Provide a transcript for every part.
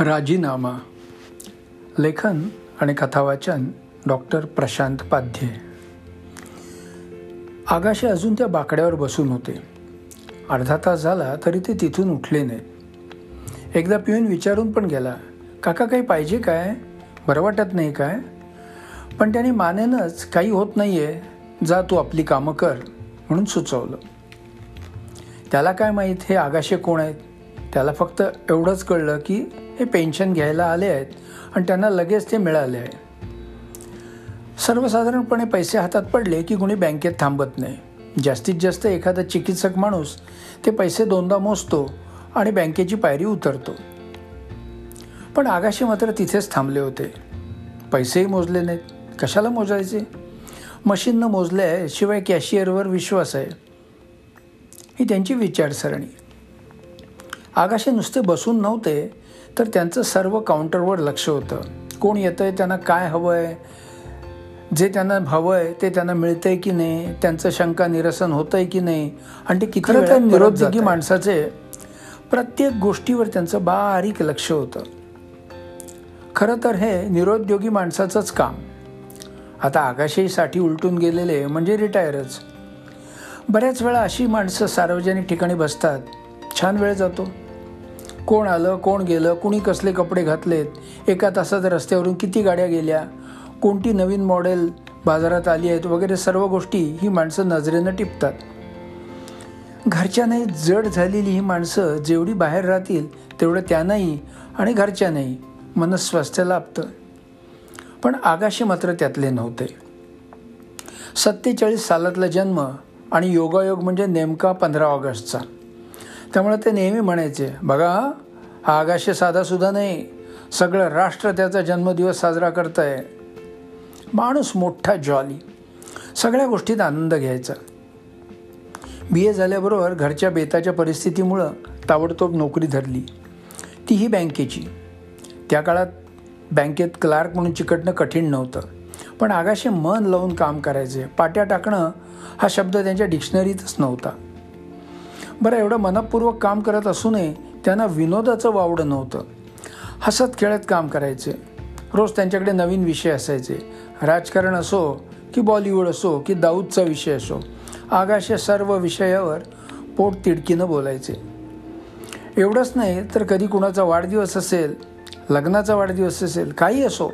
राजीनामा. लेखन आणि कथावाचन डॉक्टर प्रशांत पाध्ये. आगाशे अजून त्या बाकड्यावर बसून होते. अर्धा तास झाला तरी ते तिथून उठले नाहीत. एकदा पिऊन विचारून पण गेला काका काही पाहिजे काय? बरं वाटत नाही काय? पण त्याने मानेनच काही होत नाही आहे जा तू आपली कामं कर. म्हणून सुचवलं. त्याला काय माहीत हे आगाशे कोण आहेत? त्याला फक्त एवढंच कळलं की हे पेन्शन घ्यायला आले आहेत आणि त्यांना लगेच ते मिळाले आहे. सर्वसाधारणपणे पैसे हातात पडले की कुणी बँकेत थांबत नाही. जास्तीत जास्त एखादा चिकित्सक माणूस ते पैसे दोनदा मोजतो आणि बँकेची पायरी उतरतो. पण आगाशी मात्र तिथेच थांबले होते. पैसेही मोजले नाहीत. कशाला मोजायचे? मशीननं मोजले आहे शिवाय कॅशियरवर विश्वास आहे. ही त्यांची विचारसरणी. आगाशे नुसते बसून नव्हते तर त्यांचं सर्व काउंटरवर लक्ष होतं. कोण येतं आहे त्यांना काय हवं आहे जे त्यांना हवं आहे ते त्यांना मिळतंय की नाही त्यांचं शंका निरसन होतं आहे की नाही आणि ते किती तर निरोद्योगी माणसाचे प्रत्येक गोष्टीवर त्यांचं बारीक लक्ष होतं. खरं तर हे निरोद्योगी माणसाचंच काम. आता आकाशीसाठी उलटून गेलेले म्हणजे रिटायरच. बऱ्याच वेळा अशी माणसं सार्वजनिक ठिकाणी बसतात छान वेळ जातो. कोण आलं कोण गेलं कुणी कसले कपडे घातलेत एका तासात रस्त्यावरून किती गाड्या गेल्या कोणती नवीन मॉडेल बाजारात आली आहेत वगैरे सर्व गोष्टी ही माणसं नजरेनं टिपतात. घरच्यानंही जड झालेली ही माणसं जेवढी बाहेर राहतील तेवढं त्यांनाही आणि घरच्यांनाही मनस्वास्थ्य लाभतं. पण आगाशी मात्र त्यातले नव्हते. सत्तेचाळीस सालातला जन्म आणि योगायोग म्हणजे नेमका पंधरा ऑगस्टचा. त्यामुळे ते नेहमी म्हणायचे बघा हा आगाशे साधासुद्धा नाही. सगळं राष्ट्र त्याचा जन्मदिवस साजरा करत आहे माणूस मोठा जॉली सगळ्या गोष्टीत आनंद घ्यायचा. बी ए झाल्याबरोबर घरच्या बेताच्या परिस्थितीमुळं ताबडतोब नोकरी धरली. तीही बँकेची. त्या काळात बँकेत क्लार्क म्हणून चिकटणं कठीण नव्हतं. पण आगाशे मन लावून काम करायचे. पाट्या टाकणं हा शब्द त्यांच्या डिक्शनरीतच नव्हता. बरं एवढं मनपूर्वक काम करत असूनही त्यांना विनोदाचं वावडं नव्हतं. हसत खेळत काम करायचे. रोज त्यांच्याकडे नवीन विषय असायचे. राजकारण असो की बॉलिवूड असो की दाऊदचा विषय असो आगाशे सर्व विषयावर पोट तिडकीनं बोलायचे. एवढंच नाही तर कधी कुणाचा वाढदिवस असेल लग्नाचा वाढदिवस असेल काही असो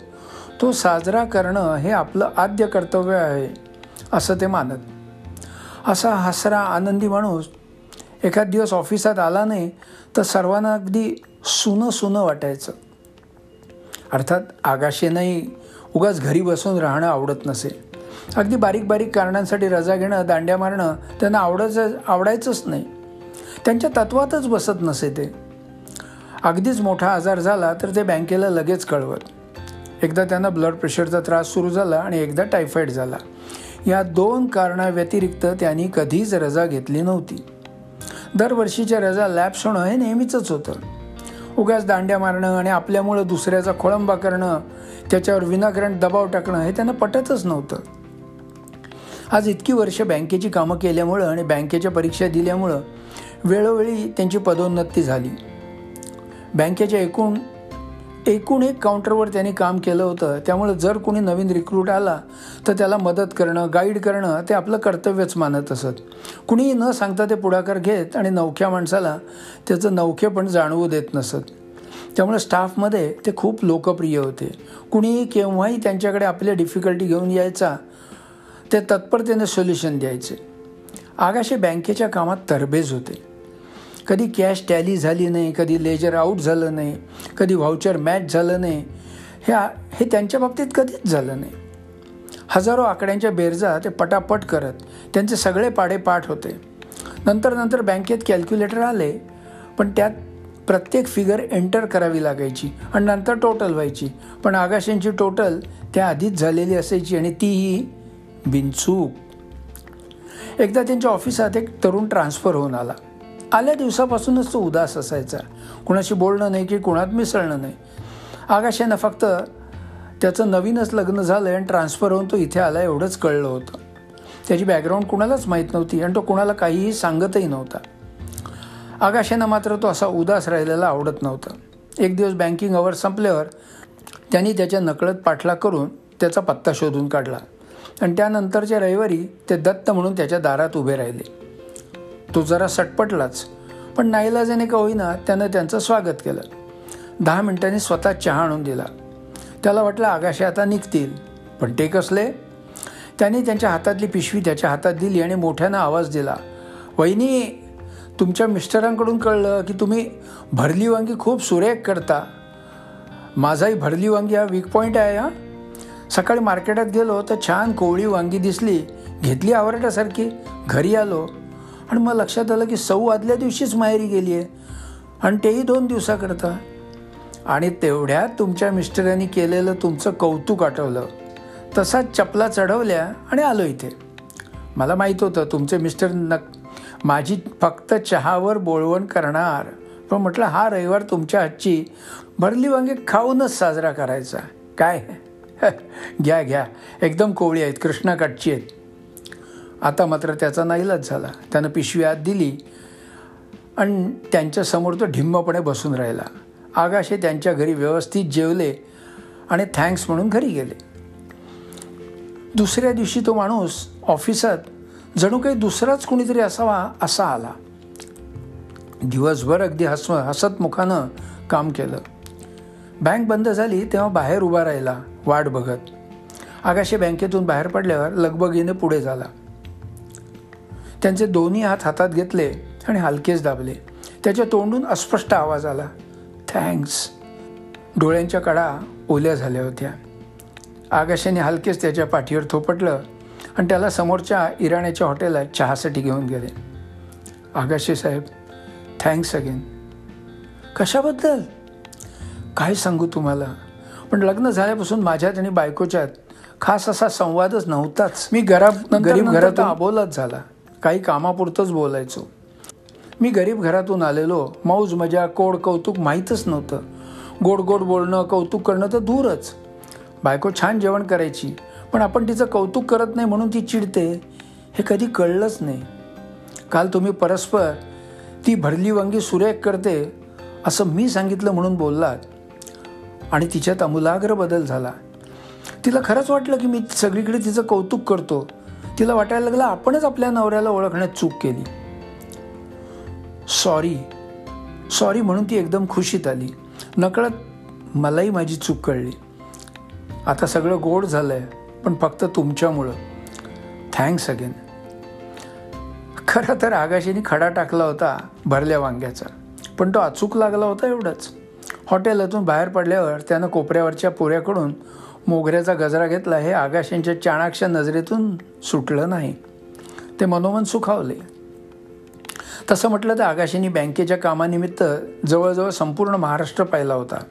तो साजरा करणं हे आपलं आद्य कर्तव्य आहे असं ते मानत. असा हसरा आनंदी माणूस एखाद दिवस ऑफिसात आला नाही तर सर्वांना अगदी सुनं सुनं वाटायचं. अर्थात आगाशेनंही उगाच घरी बसून राहणं आवडत नसे. अगदी बारीक बारीक कारणांसाठी रजा घेणं दांड्या मारणं त्यांना आवडायचं आवडायचंच नाही. त्यांच्या तत्वातच बसत नसे ते. अगदीच मोठा आजार झाला तर ते बँकेला लगेच कळवत. एकदा त्यांना ब्लड प्रेशरचा त्रास सुरू झाला आणि एकदा टायफॉईड झाला. या दोन कारणाव्यतिरिक्त त्यांनी कधीच रजा घेतली नव्हती. दरवर्षीच्या रजा लॅप्स होणं हे नेहमीचंच होतं. उगाच दांड्या मारणं आणि आपल्यामुळं दुसऱ्याचा खोळंबा करणं त्याच्यावर विनाकारण दबाव टाकणं हे त्यांना पटतच नव्हतं. आज इतकी वर्ष बँकेची कामं केल्यामुळं आणि बँकेच्या परीक्षा दिल्यामुळं वेळोवेळी त्यांची पदोन्नती झाली. बँकेच्या एकूण एकूण एक काउंटरवर त्यांनी काम केलं होतं. त्यामुळे जर कोणी नवीन रिक्रूट आला तर त्याला मदत करणं गाईड करणं ते आपलं कर्तव्यच मानत असत. कुणीही न सांगता ते पुढाकार घेत आणि नवख्या माणसाला त्याचं नवखेपण जाणवू देत नसत. त्यामुळे स्टाफमध्ये ते खूप लोकप्रिय होते. कुणीही केव्हाही त्यांच्याकडे आपल्या डिफिकल्टी घेऊन यायचा ते तत्परतेने सोल्युशन द्यायचे. आगाशे बँकेच्या कामात तरबेज होते. कधी कॅश टॅली झाली नाही कधी लेजर आऊट झालं नाही कधी व्हाउचर मॅच झालं नाही ह्या हे त्यांच्या बाबतीत कधीच झालं नाही. हजारो आकड्यांच्या बेरजा ते पटापट करत त्यांचे सगळे पाडे पाठ होते. नंतर नंतर बँकेत कॅल्क्युलेटर आले पण त्यात प्रत्येक फिगर एंटर करावी लागायची आणि नंतर टोटल व्हायची. पण आगाशांची टोटल त्या आधीच झालेली असायची आणि तीही बिनचूक. एकदा त्यांच्या ऑफिसात एक तरुण ट्रान्सफर होऊन आला. आल्या दिवसापासूनच तो उदास असायचा. कुणाशी बोलणं नाही की कुणात मिसळणं नाही. आकाशानं फक्त त्याचं नवीनच लग्न झालं आणि ट्रान्सफर होऊन तो इथे आला एवढंच कळलं होतं. त्याची बॅकग्राऊंड कुणालाच माहीत नव्हती आणि तो कुणाला काहीही सांगतही नव्हता. आकाशानं मात्र तो असा उदास राहिलेला आवडत नव्हता. एक दिवस बँकिंग अवर संपल्यावर त्यांनी त्याच्या नकळत पाठलाग करून त्याचा पत्ता शोधून काढला. आणि त्यानंतरच्या रविवारी ते दत्त म्हणून त्याच्या दारात उभे राहिले. तो जरा सटपटलाच. पण नाईलाजाने का होईना त्यानं त्यांचं स्वागत केलं. दहा मिनिटांनी स्वतः चहा आणून दिला. त्याला वाटलं आगाशे आता निघतील. पण ते कसले? त्याने त्यांच्या हातातली पिशवी त्याच्या हातात दिली आणि मोठ्यानं आवाज दिला. वहिनी तुमच्या मिस्टरांकडून कळलं की तुम्ही भरली वांगी खूप सुरेख करता. माझाही भरली वांगी हा वीक पॉईंट आहे हा? सकाळी मार्केटात गेलो तर छान कोवळी वांगी दिसली. घेतली आवरटासारखी. घरी आलो. आणि मग लक्षात आलं की सौ आदल्या दिवशीच माहेरी गेली आहे आणि तेही दोन दिवसाकरता. आणि तेवढ्यात तुमच्या मिस्टरांनी केलेलं तुमचं कौतुक आठवलं. तसा चपला चढवल्या आणि आलो इथे. मला माहीत होतं तुमचे मिस्टर नक माझी फक्त चहावर बोळवण करणार. पण म्हटलं हा रविवार तुमच्या हातची भरली वांगे खाऊनच साजरा करायचा. काय? घ्या घ्या. एकदम कोवळी आहेत कृष्णाकाठची आहेत. आता मात्र त्याचा नाईलाज झाला. त्यानं पिशवी आत दिली आणि त्यांच्यासमोर तो ढिम्मपणे बसून राहिला. आगाशे त्यांच्या घरी व्यवस्थित जेवले आणि थँक्स म्हणून घरी गेले. दुसऱ्या दिवशी तो माणूस ऑफिसात जणू काही दुसराच कुणीतरी असावा असा आला. दिवसभर अगदी हस हसत मुखानं काम केलं. बँक बंद झाली तेव्हा बाहेर उभा राहिला वाट बघत. आगाशे बँकेतून बाहेर पडल्यावर लगबगीने पुढे झाला. त्यांचे दोन्ही हात हातात घेतले आणि हलकेच दाबले. त्याच्या तोंडून अस्पष्ट आवाज आला. थँक्स. डोळ्यांच्या कडा ओल्या झाल्या होत्या. आगाशाने हलकेच त्याच्या पाठीवर थोपटलं आणि त्याला समोरच्या इराण्याच्या हॉटेलात चहासाठी घेऊन गेले. आगाशे साहेब थँक्स अगेन. कशाबद्दल? काय सांगू तुम्हाला. पण लग्न झाल्यापासून माझ्यात आणि बायकोच्यात खास असा संवादच नव्हताच. मी घरात गरीब घरातून अबोलाच झाला. काही कामापुरतंच बोलायचो. मी गरीब घरातून आलेलो. मौज मजा कोड कौतुक माहीतच नव्हतं. गोड गोड बोलणं कौतुक करणं तर दूरच. बायको छान जेवण करायची पण आपण तिचं कौतुक करत नाही म्हणून ती चिडते हे कधी कळलंच नाही. काल तुम्ही परस्पर ती भरली वांगी सुरेख करते असं मी सांगितलं म्हणून बोललात. आणि तिच्यात अमूलाग्र बदल झाला. तिला खरंच वाटलं की मी सगळीकडे तिचं कौतुक करतो. तिला वाटायला लागलं आपणच आपल्या नवऱ्याला ओळखण्यात चूक केली. सॉरी सॉरी म्हणून ती एकदम खुशीत आली. नकळत मलाही माझी चूक कळली. आता सगळं गोड झालं आहे पण फक्त तुमच्यामुळं. थँक्स अगेन खरं तर आगाशीने खडा टाकला होता भरल्या वांग्याचा पण तो अचूक लागला होता एवढंच. हॉटेलातून बाहेर पडल्यावर त्यानं कोपऱ्यावरच्या पोऱ्याकडून मोगऱ्याचा गजरा घेतला हे आगाशांच्या चाणाक्ष नजरेतून सुटलं नाही. ते मनोमन सुखावले. तसं म्हटलं तर आगाशींनी बँकेच्या कामानिमित्त जवळजवळ संपूर्ण महाराष्ट्र पाहिला होता.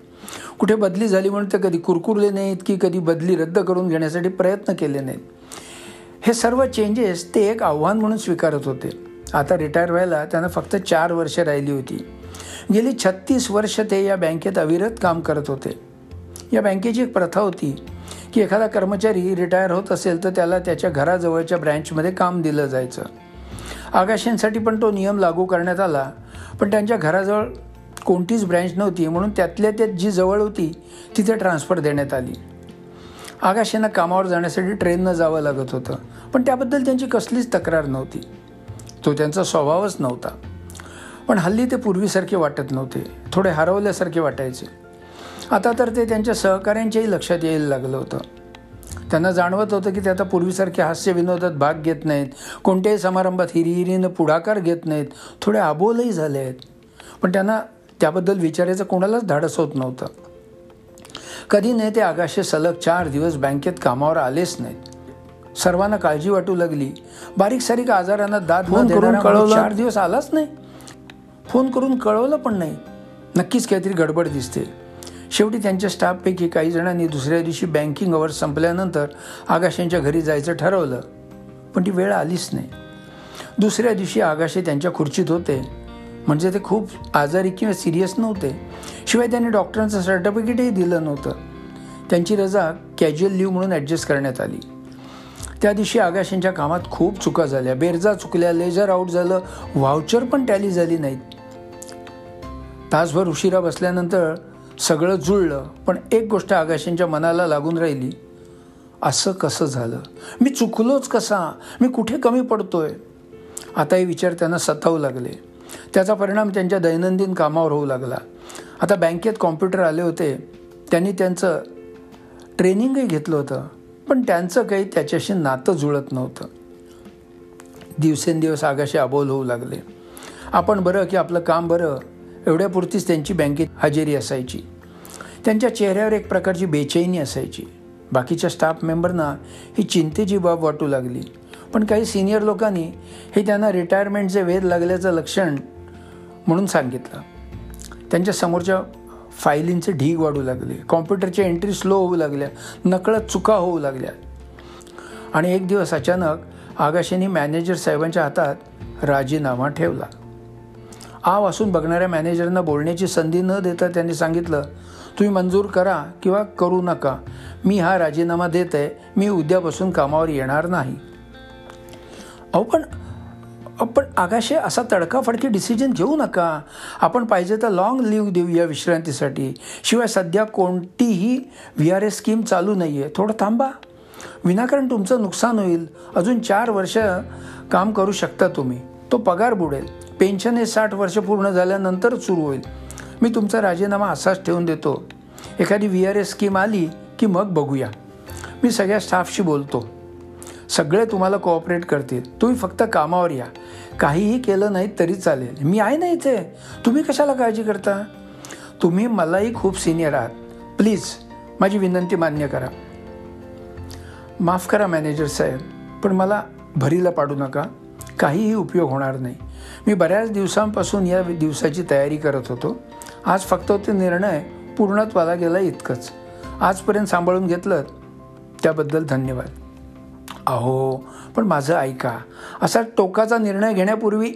कुठे बदली झाली म्हणून ते कधी कुरकुरले नाहीत की कधी बदली रद्द करून घेण्यासाठी प्रयत्न केले नाहीत. हे सर्व चेंजेस ते एक आव्हान म्हणून स्वीकारत होते. आता रिटायर व्हायला त्यांना फक्त चार वर्षे राहिली होती. गेली छत्तीस वर्ष ते या बँकेत अविरत काम करत होते. या बँकेची एक प्रथा होती की एखादा कर्मचारी रिटायर होत असेल तर त्याला त्याच्या घराजवळच्या ब्रँचमध्ये काम दिलं जायचं. आगाशांसाठी पण तो नियम लागू करण्यात आला पण त्यांच्या घराजवळ कोणतीच ब्रँच नव्हती म्हणून त्यातल्या त्यात जी जवळ होती तिथे ट्रान्सफर देण्यात आली. आगाशांना कामावर जाण्यासाठी ट्रेननं जावं लागत होतं पण त्याबद्दल त्यांची कसलीच तक्रार नव्हती. तो त्यांचा स्वभावच नव्हता. पण हल्ली ते पूर्वीसारखे वाटत नव्हते थोडे हरवल्यासारखे वाटायचे. आता तर ते त्यांच्या सहकाऱ्यांच्याही लक्षात यायला लागलं होतं. त्यांना जाणवत होतं की ते आता पूर्वीसारखे हास्य विनोदात भाग घेत नाहीत. कोणत्याही समारंभात हिरिहिरीनं पुढाकार घेत नाहीत. थोडे आबोलही झाले आहेत. पण त्यांना त्याबद्दल विचारायचं कोणालाच धाडस होत नव्हतं. कधी नाही ते आगाशे सलग चार दिवस बँकेत कामावर आलेच नाहीत. सर्वांना काळजी वाटू लागली. बारीक सारीक आजारांना दाद करून कळवलं? चार दिवस आलाच नाही. फोन करून कळवलं पण नाही. नक्कीच काहीतरी गडबड दिसते. शेवटी त्यांच्या स्टाफपैकी काही जणांनी दुसऱ्या दिवशी बँकिंग अवर्स संपल्यानंतर आगाशांच्या घरी जायचं ठरवलं. पण ती वेळ आलीच नाही. दुसऱ्या दिवशी आगाशे त्यांच्या खुर्चीत होते. म्हणजे ते खूप आजारी किंवा सिरियस नव्हते. शिवाय त्यांनी डॉक्टरांचं सर्टिफिकेटही दिलं नव्हतं. त्यांची रजा कॅज्युअल लीव म्हणून ॲडजस्ट करण्यात आली. त्या दिवशी आगाशांच्या कामात खूप चुका झाल्या. बेरजा चुकल्या लेजर आऊट झालं व्हाउचर पण टॅली झाली नाहीत. तासभर उशिरा बसल्यानंतर सगळं जुळलं पण एक गोष्ट आगाशींच्या मनाला लागून राहिली. असं कसं झालं? मी चुकलोच कसा? मी कुठे कमी पडतोय? आता हे विचार त्यांना सतावू लागले. त्याचा परिणाम त्यांच्या दैनंदिन कामावर होऊ लागला. आता बँकेत कॉम्प्युटर आले होते. त्यांनी त्यांचं ट्रेनिंगही घेतलं होतं पण त्यांचं काही त्याच्याशी नातं जुळत नव्हतं. दिवसेंदिवस आगाशी अबोल होऊ लागले. आपण बरं की आपलं काम बरं? एवढ्यापुरतीच त्यांची बँकेत हजेरी असायची. त्यांच्या चेहऱ्यावर एक प्रकारची बेचैनी असायची. बाकीच्या स्टाफ मेंबरना ही चिंतेची बाब वाटू लागली. पण काही सिनियर लोकांनी हे त्यांना रिटायरमेंटचे वेध लागल्याचं लक्षण म्हणून सांगितलं. त्यांच्या समोरच्या फायलींचे ढीग वाढू लागले. कॉम्प्युटरच्या एंट्री स्लो होऊ लागल्या. नकळत चुका होऊ लागल्या. आणि एक दिवस अचानक आगाशींनी मॅनेजर साहेबांच्या हातात राजीनामा ठेवला. आव असून बघणाऱ्या मॅनेजरना बोलण्याची संधी न देता त्यांनी सांगितलं तुम्ही मंजूर करा किंवा करू नका. मी हा राजीनामा देत आहे. मी उद्यापासून कामावर येणार नाही. अहो पण पण आगाशे असा तडकाफडकी डिसिजन घेऊ नका. आपण पाहिजे तर लॉंग लिव्ह देऊया विश्रांतीसाठी. शिवाय सध्या कोणतीही व्ही आर एस स्कीम चालू नाही आहे थोडं थांबा. विनाकारण तुमचं नुकसान होईल. अजून चार वर्ष काम करू शकता तुम्ही. तो पगार बुडेल. पेन्शन हे साठ वर्ष पूर्ण झाल्यानंतरच सुरू होईल. मी तुमचा राजीनामा असाच ठेवून देतो. एखादी व्ही आर एस स्कीम आली की मग बघूया. मी सगळ्या स्टाफशी बोलतो. सगळे तुम्हाला कोऑपरेट करतील. तुम्ही फक्त कामावर या. काहीही केलं नाही तरी चालेल. मी आहे ना इथे? तुम्ही कशाला काळजी करता? तुम्ही मलाही खूप सिनियर आहात. प्लीज माझी विनंती मान्य करा. माफ करा मॅनेजर साहेब. पण मला भरीला पाडू नका. काहीही उपयोग होणार नाही. मी बऱ्याच दिवसांपासून या दिवसाची तयारी करत होतो. आज फक्त ते निर्णय पूर्णत्वाला गेला इतकंच. आजपर्यंत सांभाळून घेतलं त्याबद्दल धन्यवाद. अहो पण माझं ऐका असा टोकाचा निर्णय घेण्यापूर्वी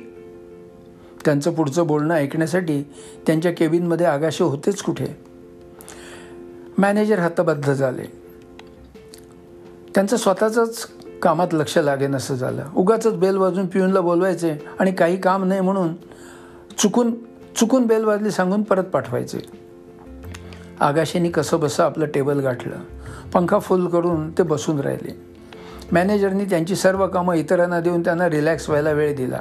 त्यांचं पुढचं बोलणं ऐकण्यासाठी त्यांच्या केबिनमध्ये आगाशे होतेच कुठे? मॅनेजर हतबद्ध झाले. त्यांचं स्वतःचंच कामात लक्ष लागेन असं झालं. उगाच बेल वाजून पिऊनला बोलवायचे आणि काही काम नाही म्हणून चुकून चुकून बेल वाजली सांगून परत पाठवायचे. आगाशीने कसं बसं आपलं टेबल गाठलं. पंखा फुल करून ते बसून राहिले. मॅनेजरनी त्यांची सर्व कामं इतरांना देऊन त्यांना रिलॅक्स व्हायला वेळ दिला.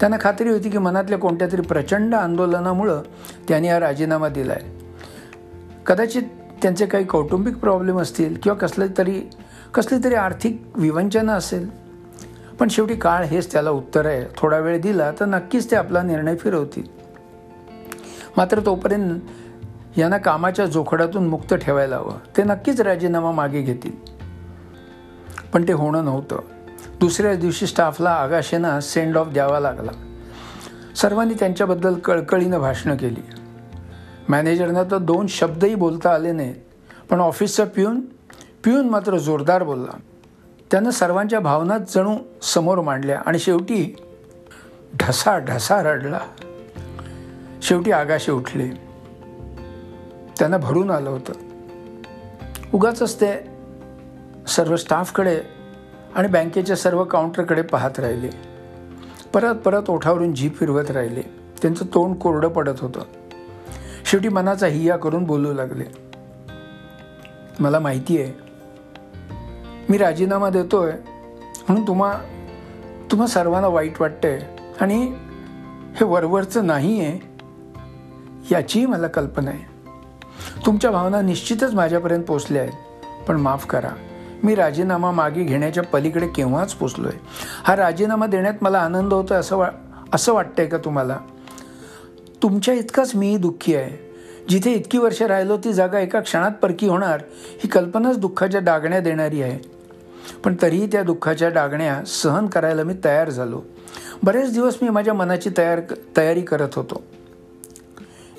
त्यांना खात्री होती की मनातल्या कोणत्या तरी प्रचंड आंदोलनामुळं त्यांनी हा राजीनामा दिला आहे कदाचित त्यांचे काही कौटुंबिक प्रॉब्लेम असतील किंवा कसले तरी कसली तरी आर्थिक विवंचना असेल. पण शेवटी काळ हेच त्याला उत्तर आहे. थोडा वेळ दिला तर नक्कीच ते आपला निर्णय फिरवतील. मात्र तोपर्यंत यांना कामाच्या जोखडातून मुक्त ठेवायला हवं. ते नक्कीच राजीनामा मागे घेतील. पण ते होणं नव्हतं. दुसऱ्या दिवशी स्टाफला आगाशेनं सेंड ऑफ द्यावा लागला. सर्वांनी त्यांच्याबद्दल कळकळीनं भाषणं केली. मॅनेजरना तर दोन शब्दही बोलता आले नाहीत. पण ऑफिसचा पिऊन पिऊन मात्र जोरदार बोलला. त्यानं सर्वांच्या भावना जणू समोर मांडल्या आणि शेवटी ढसा ढसा रडला. शेवटी आगाशे उठले. त्यांना भरून आलं होतं. उगाच ते सर्व स्टाफकडे आणि बँकेच्या सर्व काउंटरकडे पाहत राहिले. परत परत ओठावरून जीप फिरवत राहिले. त्यांचं तोंड कोरडं पडत होतं. शेवटी मनाचा हिया करून बोलू लागले. मला माहिती आहे मी राजीनामा देतोय म्हणून तुम्हा तुम्हा सर्वांना वाईट वाटतंय. आणि हे वरवरचं नाही आहे याचीही मला कल्पना आहे. तुमच्या भावना निश्चितच माझ्यापर्यंत पोचल्या आहेत. पण माफ करा. मी राजीनामा मागे घेण्याच्या पलीकडे केव्हाच पोचलो आहे हा राजीनामा देण्यात मला आनंद होतो असं वा असं वाटतंय का तुम्हाला? तुमच्या इतकाच मीही दुःखी आहे. जिथे इतकी वर्ष राहिलो ती जागा एका क्षणात परकी होणार ही कल्पनाच दुःखाच्या डागण्या देणारी आहे. पण तरीही त्या दुःखाच्या डागण्या सहन करायला मी तयार झालो. बरेच दिवस मी माझ्या मनाची तयार तयारी करत होतो.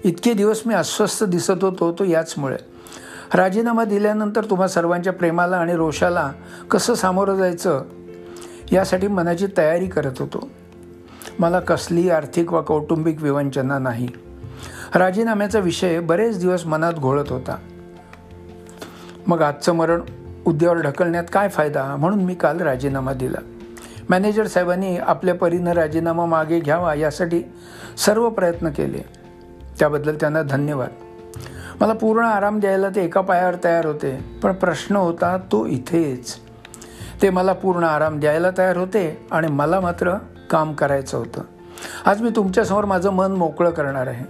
इतके दिवस मी अस्वस्थ दिसत होतो तो याचमुळे. राजीनामा दिल्यानंतर तुम्हा सर्वांच्या प्रेमाला आणि रोषाला कसं सामोरं जायचं यासाठी मनाची तयारी करत होतो. मला कसली आर्थिक वा कौटुंबिक विवंचना नाही. राजीनाम्याचा विषय बरेच दिवस मनात घोळत होता. मग आजचं मरण उद्यावर ढकलण्यात काय फायदा? म्हणून मी काल राजीनामा दिला. मॅनेजर साहेबांनी आपल्या परीनं राजीनामा मागे घ्यावा यासाठी सर्व प्रयत्न केले. त्याबद्दल त्यांना धन्यवाद. मला पूर्ण आराम द्यायला ते एका पायावर तयार होते पण प्रश्न होता तो इथेच. ते मला पूर्ण आराम द्यायला तयार होते आणि मला मात्र काम करायचं होतं. आज मी तुमच्यासमोर माझं मन मोकळं करणार आहे.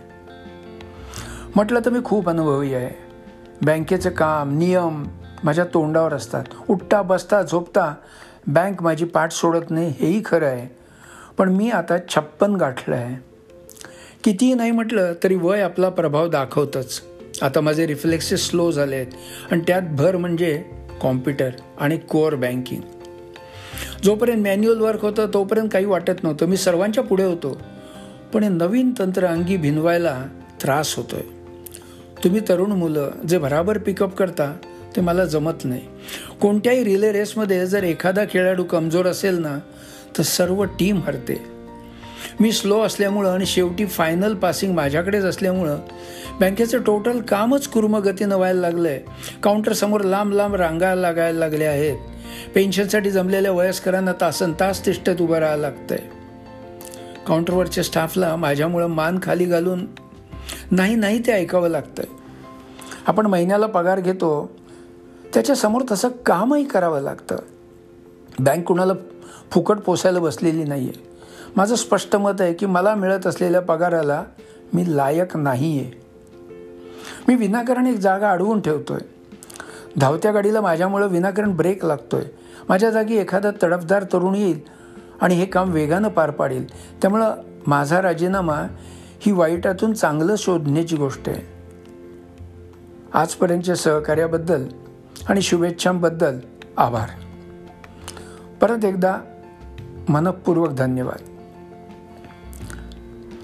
म्हटलं तर मी खूप अनुभवी आहे. बँकेचं काम नियम माझ्या तोंडावर असतात. उठता बसता झोपता बँक माझी पाठ सोडत नाही हेही खरं आहे. पण मी आता छप्पन गाठलं आहे. कितीही नाही म्हटलं तरी वय आपला प्रभाव दाखवतच. आता माझे रिफ्लेक्सेस स्लो झाले आहेत आणि त्यात भर म्हणजे कॉम्प्युटर आणि कोअर बँकिंग. जोपर्यंत मॅन्युअल वर्क होतं तोपर्यंत काही वाटत नव्हतं. मी सर्वांच्या पुढे होतो. पण हे नवीन तंत्र अंगी भिनवायला त्रास होतोय. तुम्ही तरुण मुलं जे भराभर पिकअप करता ते मला जमत नाही. कोणत्याही रिले रेसमध्ये जर एखादा खेळाडू कमजोर असेल ना तर सर्व टीम हरते. मी स्लो असल्यामुळं आणि शेवटी फायनल पासिंग माझ्याकडेच असल्यामुळं बँकेचं टोटल कामच कुर्मगतीनं व्हायला लागलं आहे काउंटरसमोर लांब लांब रांगा लागायला लागल्या आहेत. पेन्शनसाठी जमलेल्या वयस्करांना तासन तास तिष्ठत उभं राहायला लागतंय. काउंटरवरच्या स्टाफला माझ्यामुळं मान खाली घालून नाही नाही ते ऐकावं लागतंय. आपण महिन्याला पगार घेतो त्याच्यासमोर तसं कामही करावं लागतं. बँक कुणाला फुकट पोसायला बसलेली नाही आहे माझं स्पष्ट मत आहे की मला मिळत असलेल्या पगाराला मी लायक नाही आहे मी विनाकारण एक जागा अडवून ठेवतो आहे धावत्या गाडीला माझ्यामुळं विनाकारण ब्रेक लागतो आहे माझ्या जागी एखादा तडफदार तरुण येईल आणि हे काम वेगानं पार पाडेल. त्यामुळं माझा राजीनामा ही वाईटातून चांगलं शोधण्याची गोष्ट आहे. आजपर्यंतच्या सहकार्याबद्दल आणि शुभेच्छांबद्दल आभार. परत एकदा मनपूर्वक धन्यवाद.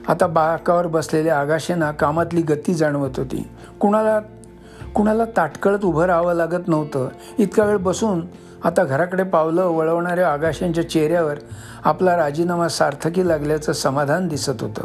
आता बाकावर बसलेल्या आगाशेना कामातली गती जाणवत होती. कुणाला कुणाला ताटकळत उभं राहावं लागत नव्हतं. इतका वेळ बसून आता घराकडे पावलं वळवणाऱ्या आगाशांच्या चेहऱ्यावर आपला राजीनामा सार्थकी लागल्याचं समाधान दिसत होतं.